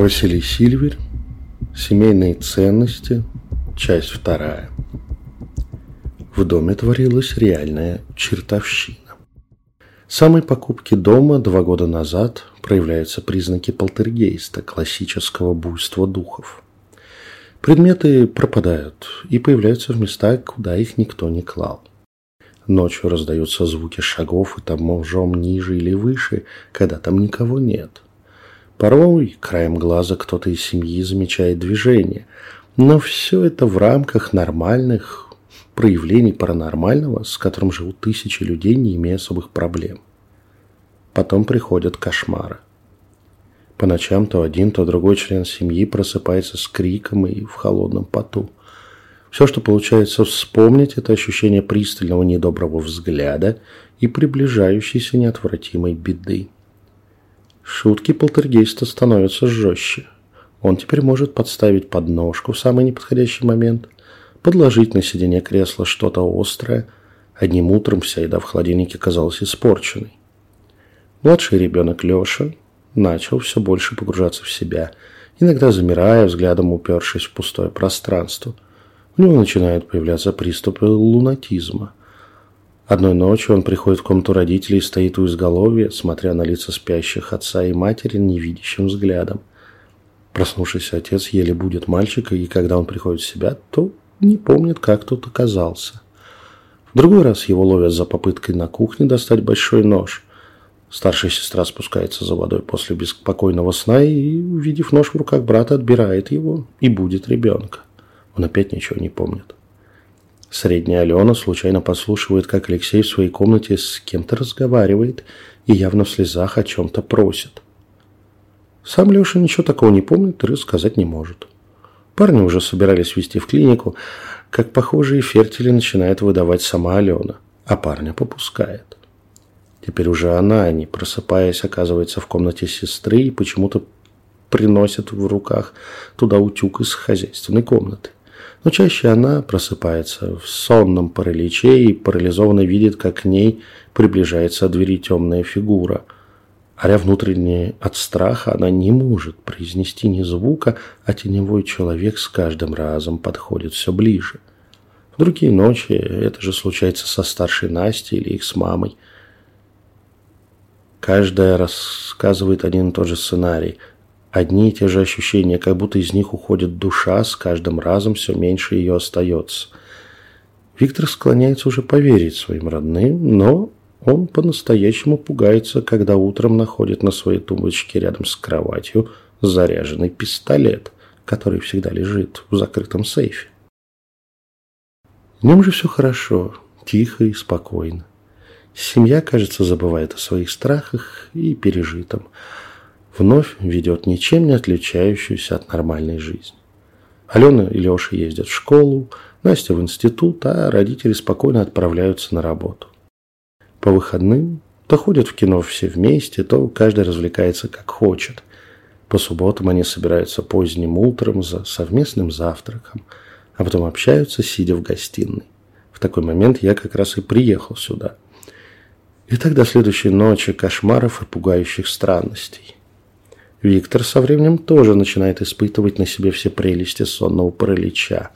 Василий Сильвер. Семейные ценности. Часть вторая. В доме творилась реальная чертовщина. С самой покупки дома два года назад проявляются признаки полтергейста, классического буйства духов. Предметы пропадают и появляются в местах, куда их никто не клал. Ночью раздаются звуки шагов и таможом ниже или выше, когда там никого нет. Порой краем глаза кто-то из семьи замечает движение, но все это в рамках нормальных проявлений паранормального, с которым живут тысячи людей, не имея особых проблем. Потом приходят кошмары. По ночам то один, то другой член семьи просыпается с криком и в холодном поту. Все, что получается вспомнить, это ощущение пристального недоброго взгляда и приближающейся неотвратимой беды. Шутки полтергейста становятся жестче. Он теперь может подставить подножку в самый неподходящий момент, подложить на сиденье кресла что-то острое. Одним утром вся еда в холодильнике казалась испорченной. Младший ребенок Леша начал все больше погружаться в себя, иногда замирая, взглядом упершись в пустое пространство. У него начинают появляться приступы лунатизма – Одной ночью он приходит в комнату родителей и стоит у изголовья, смотря на лица спящих отца и матери невидящим взглядом. Проснувшийся отец еле будет мальчика, и когда он приходит в себя, то не помнит, как тут оказался. В другой раз его ловят за попыткой на кухне достать большой нож. Старшая сестра спускается за водой после беспокойного сна и, увидев нож в руках брата, отбирает его и будет ребенка. Он опять ничего не помнит. Средняя Алена случайно подслушивает, как Алексей в своей комнате с кем-то разговаривает и явно в слезах о чем-то просит. Сам Леша ничего такого не помнит и рассказать не может. Парни уже собирались вести в клинику, как похожие фертили начинает выдавать сама Алена, а парня попускает. Теперь уже она, не просыпаясь, оказывается в комнате сестры и почему-то приносит в руках туда утюг из хозяйственной комнаты. Но чаще она просыпается в сонном параличе и парализованно видит, как к ней приближается от двери темная фигура. Аря внутренне от страха, она не может произнести ни звука, а теневой человек с каждым разом подходит все ближе. В другие ночи это же случается со старшей Настей или их с мамой. Каждая рассказывает один и тот же сценарий – Одни и те же ощущения, как будто из них уходит душа, с каждым разом все меньше ее остается. Виктор склоняется уже поверить своим родным, но он по-настоящему пугается, когда утром находит на своей тумбочке рядом с кроватью заряженный пистолет, который всегда лежит в закрытом сейфе. Днем же все хорошо, тихо и спокойно. Семья, кажется, забывает о своих страхах и пережитом вновь ведет ничем не отличающуюся от нормальной жизни. Алена и Леша ездят в школу, Настя в институт, а родители спокойно отправляются на работу. По выходным то ходят в кино все вместе, то каждый развлекается как хочет. По субботам они собираются поздним утром за совместным завтраком, а потом общаются, сидя в гостиной. В такой момент я как раз и приехал сюда. И тогда следующей ночи кошмаров и пугающих странностей. Виктор со временем тоже начинает испытывать на себе все прелести сонного паралича.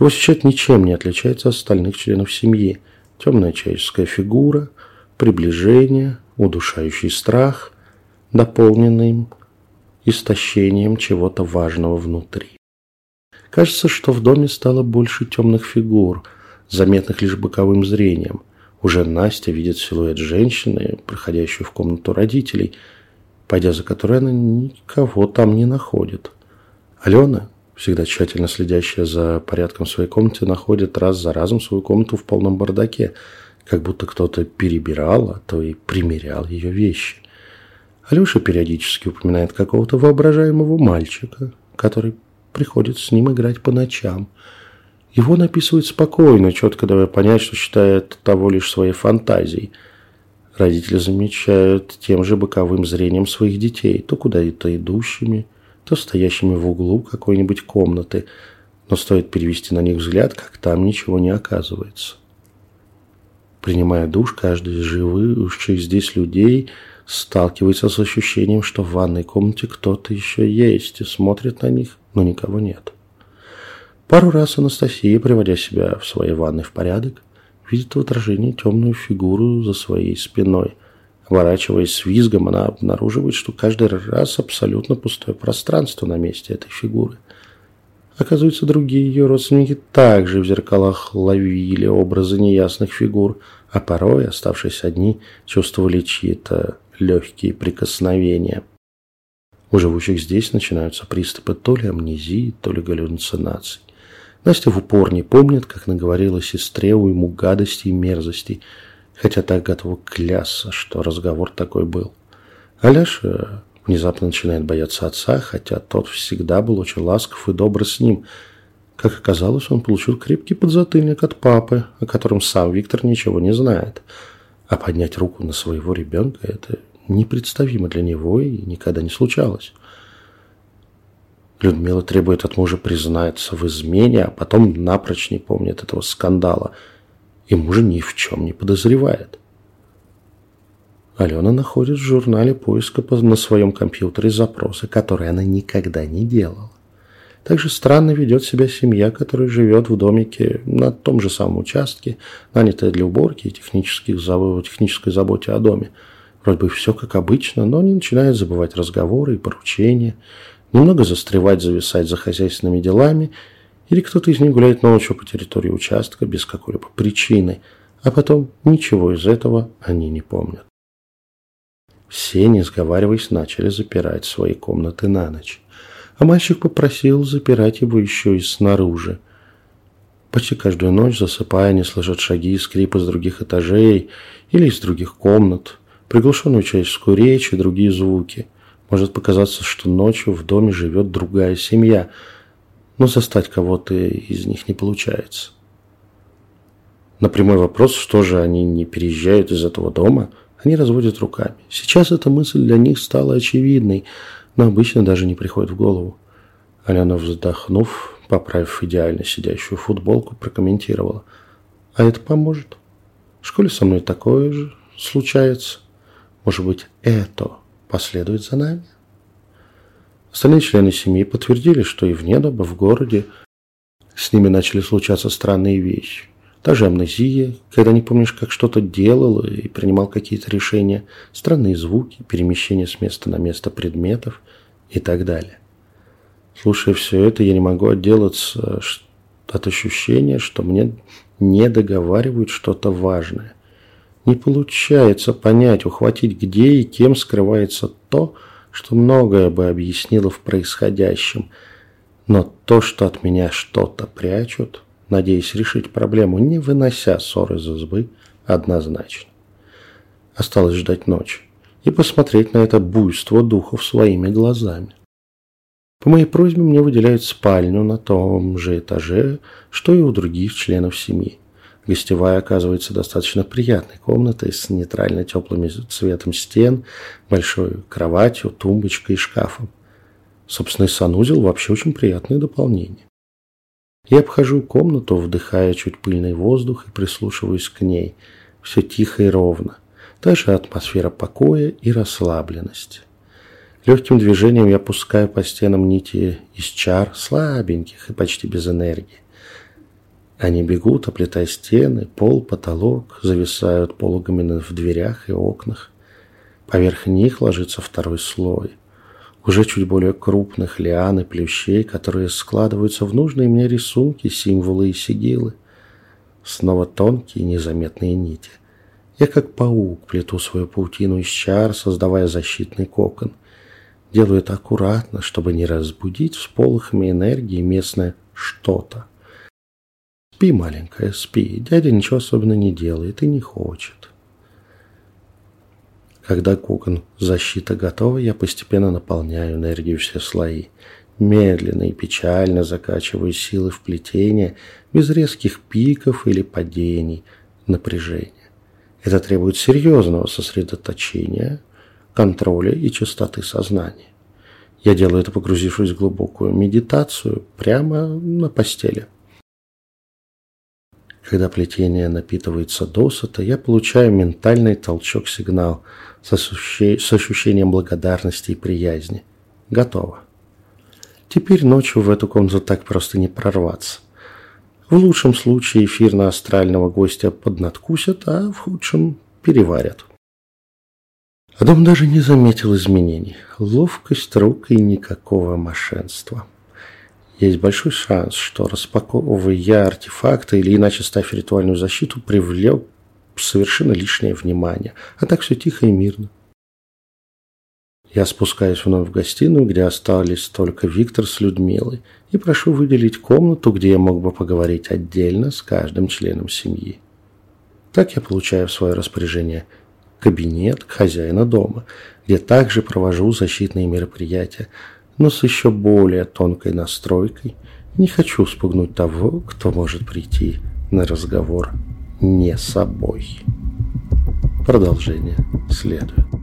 Его сюжет ничем не отличается от остальных членов семьи. Темная человеческая фигура, приближение, удушающий страх, дополненный истощением чего-то важного внутри. Кажется, что в доме стало больше темных фигур, заметных лишь боковым зрением. Уже Настя видит силуэт женщины, проходящую в комнату родителей – пойдя за которой она никого там не находит. Алена, всегда тщательно следящая за порядком в своей комнате, находит раз за разом свою комнату в полном бардаке, как будто кто-то перебирал, а то и примерял ее вещи. Алеша периодически упоминает какого-то воображаемого мальчика, который приходит с ним играть по ночам. Его написывает спокойно, четко давая понять, что считает того лишь своей фантазией – Родители замечают тем же боковым зрением своих детей, то куда-то идущими, то стоящими в углу какой-нибудь комнаты, но стоит перевести на них взгляд, как там ничего не оказывается. Принимая душ, каждый из живущих здесь людей сталкивается с ощущением, что в ванной комнате кто-то еще есть и смотрит на них, но никого нет. Пару раз Анастасия, приводя себя в своей ванной в порядок, видит в отражении темную фигуру за своей спиной. Оборачиваясь с визгом, она обнаруживает, что каждый раз абсолютно пустое пространство на месте этой фигуры. Оказывается, другие ее родственники также в зеркалах ловили образы неясных фигур, а порой, оставшись одни, чувствовали чьи-то легкие прикосновения. У живущих здесь начинаются приступы то ли амнезии, то ли галлюцинаций. Настя в упор не помнит, как наговорила сестре у ему гадостей и мерзостей, хотя так готова клясться, что разговор такой был. Аляша внезапно начинает бояться отца, хотя тот всегда был очень ласков и добр с ним. Как оказалось, он получил крепкий подзатыльник от папы, о котором сам Виктор ничего не знает. А поднять руку на своего ребенка – это непредставимо для него и никогда не случалось. Людмила требует от мужа признаться в измене, а потом напрочь не помнит этого скандала. И мужа ни в чем не подозревает. Алена находит в журнале поиска на своем компьютере запросы, которые она никогда не делала. Также странно ведет себя семья, которая живет в домике на том же самом участке, нанятая для уборки и технических, технической заботе о доме. Вроде бы все как обычно, но они начинают забывать разговоры и поручения, немного застревать, зависать за хозяйственными делами, или кто-то из них гуляет ночью по территории участка без какой-либо причины, а потом ничего из этого они не помнят. Все, не сговариваясь, начали запирать свои комнаты на ночь, а мальчик попросил запирать его еще и снаружи. Почти каждую ночь, засыпая, они слышат шаги и скрипы с других этажей или из других комнат, приглушенную человеческую речь и другие звуки – может показаться, что ночью в доме живет другая семья, но застать кого-то из них не получается. На прямой вопрос, что же они не переезжают из этого дома, они разводят руками. Сейчас эта мысль для них стала очевидной, но обычно даже не приходит в голову. Алена, вздохнув, поправив идеально сидящую футболку, прокомментировала. А это поможет. В школе со мной такое же случается. Может быть, это последует за нами. Остальные члены семьи подтвердили, что и вне дома, в городе, с ними начали случаться странные вещи. Та же амнезия, когда не помнишь, как что-то делал и принимал какие-то решения, странные звуки, перемещение с места на место предметов и так далее. Слушая все это, я не могу отделаться от ощущения, что мне не договаривают что-то важное. Не получается понять, ухватить, где и кем скрывается то, что многое бы объяснило в происходящем. Но то, что от меня что-то прячут, надеясь решить проблему, не вынося ссоры из избы, однозначно. Осталось ждать ночи и посмотреть на это буйство духов своими глазами. По моей просьбе мне выделяют спальню на том же этаже, что и у других членов семьи. Гостевая оказывается достаточно приятной комнатой с нейтрально теплым цветом стен, большой кроватью, тумбочкой и шкафом. Собственный санузел вообще очень приятное дополнение. Я обхожу комнату, вдыхая чуть пыльный воздух и прислушиваюсь к ней. Все тихо и ровно. Та же атмосфера покоя и расслабленности. Легким движением я пускаю по стенам нити из чар, слабеньких и почти без энергии. Они бегут, оплетая стены, пол, потолок, зависают пологами в дверях и окнах. Поверх них ложится второй слой. Уже чуть более крупных лиан и плющей, которые складываются в нужные мне рисунки, символы и сигилы. Снова тонкие незаметные нити. Я как паук плету свою паутину из чар, создавая защитный кокон. Делаю это аккуратно, чтобы не разбудить всполохами энергии местное что-то. Спи, маленькая, спи. Дядя ничего особенно не делает и не хочет. Когда кокон защита готова, я постепенно наполняю энергию все слои. Медленно и печально закачиваю силы в плетение, без резких пиков или падений напряжения. Это требует серьезного сосредоточения, контроля и чистоты сознания. Я делаю это, погрузившись в глубокую медитацию прямо на постели. Когда плетение напитывается досыта, я получаю ментальный толчок-сигнал с, с ощущением благодарности и приязни. Готово. Теперь ночью в эту комнату так просто не прорваться. В лучшем случае эфирно-астрального гостя поднадкусят, а в худшем переварят. А дом даже не заметил изменений. Ловкость рук и никакого мошенства. Есть большой шанс, что распаковывая артефакты или иначе ставь ритуальную защиту, привлек совершенно лишнее внимание. А так все тихо и мирно. Я спускаюсь вновь в гостиную, где остались только Виктор с Людмилой, и прошу выделить комнату, где я мог бы поговорить отдельно с каждым членом семьи. Так я получаю в свое распоряжение кабинет хозяина дома, где также провожу защитные мероприятия, но с еще более тонкой настройкой. Не хочу спугнуть того, кто может прийти на разговор не собой. Продолжение следует.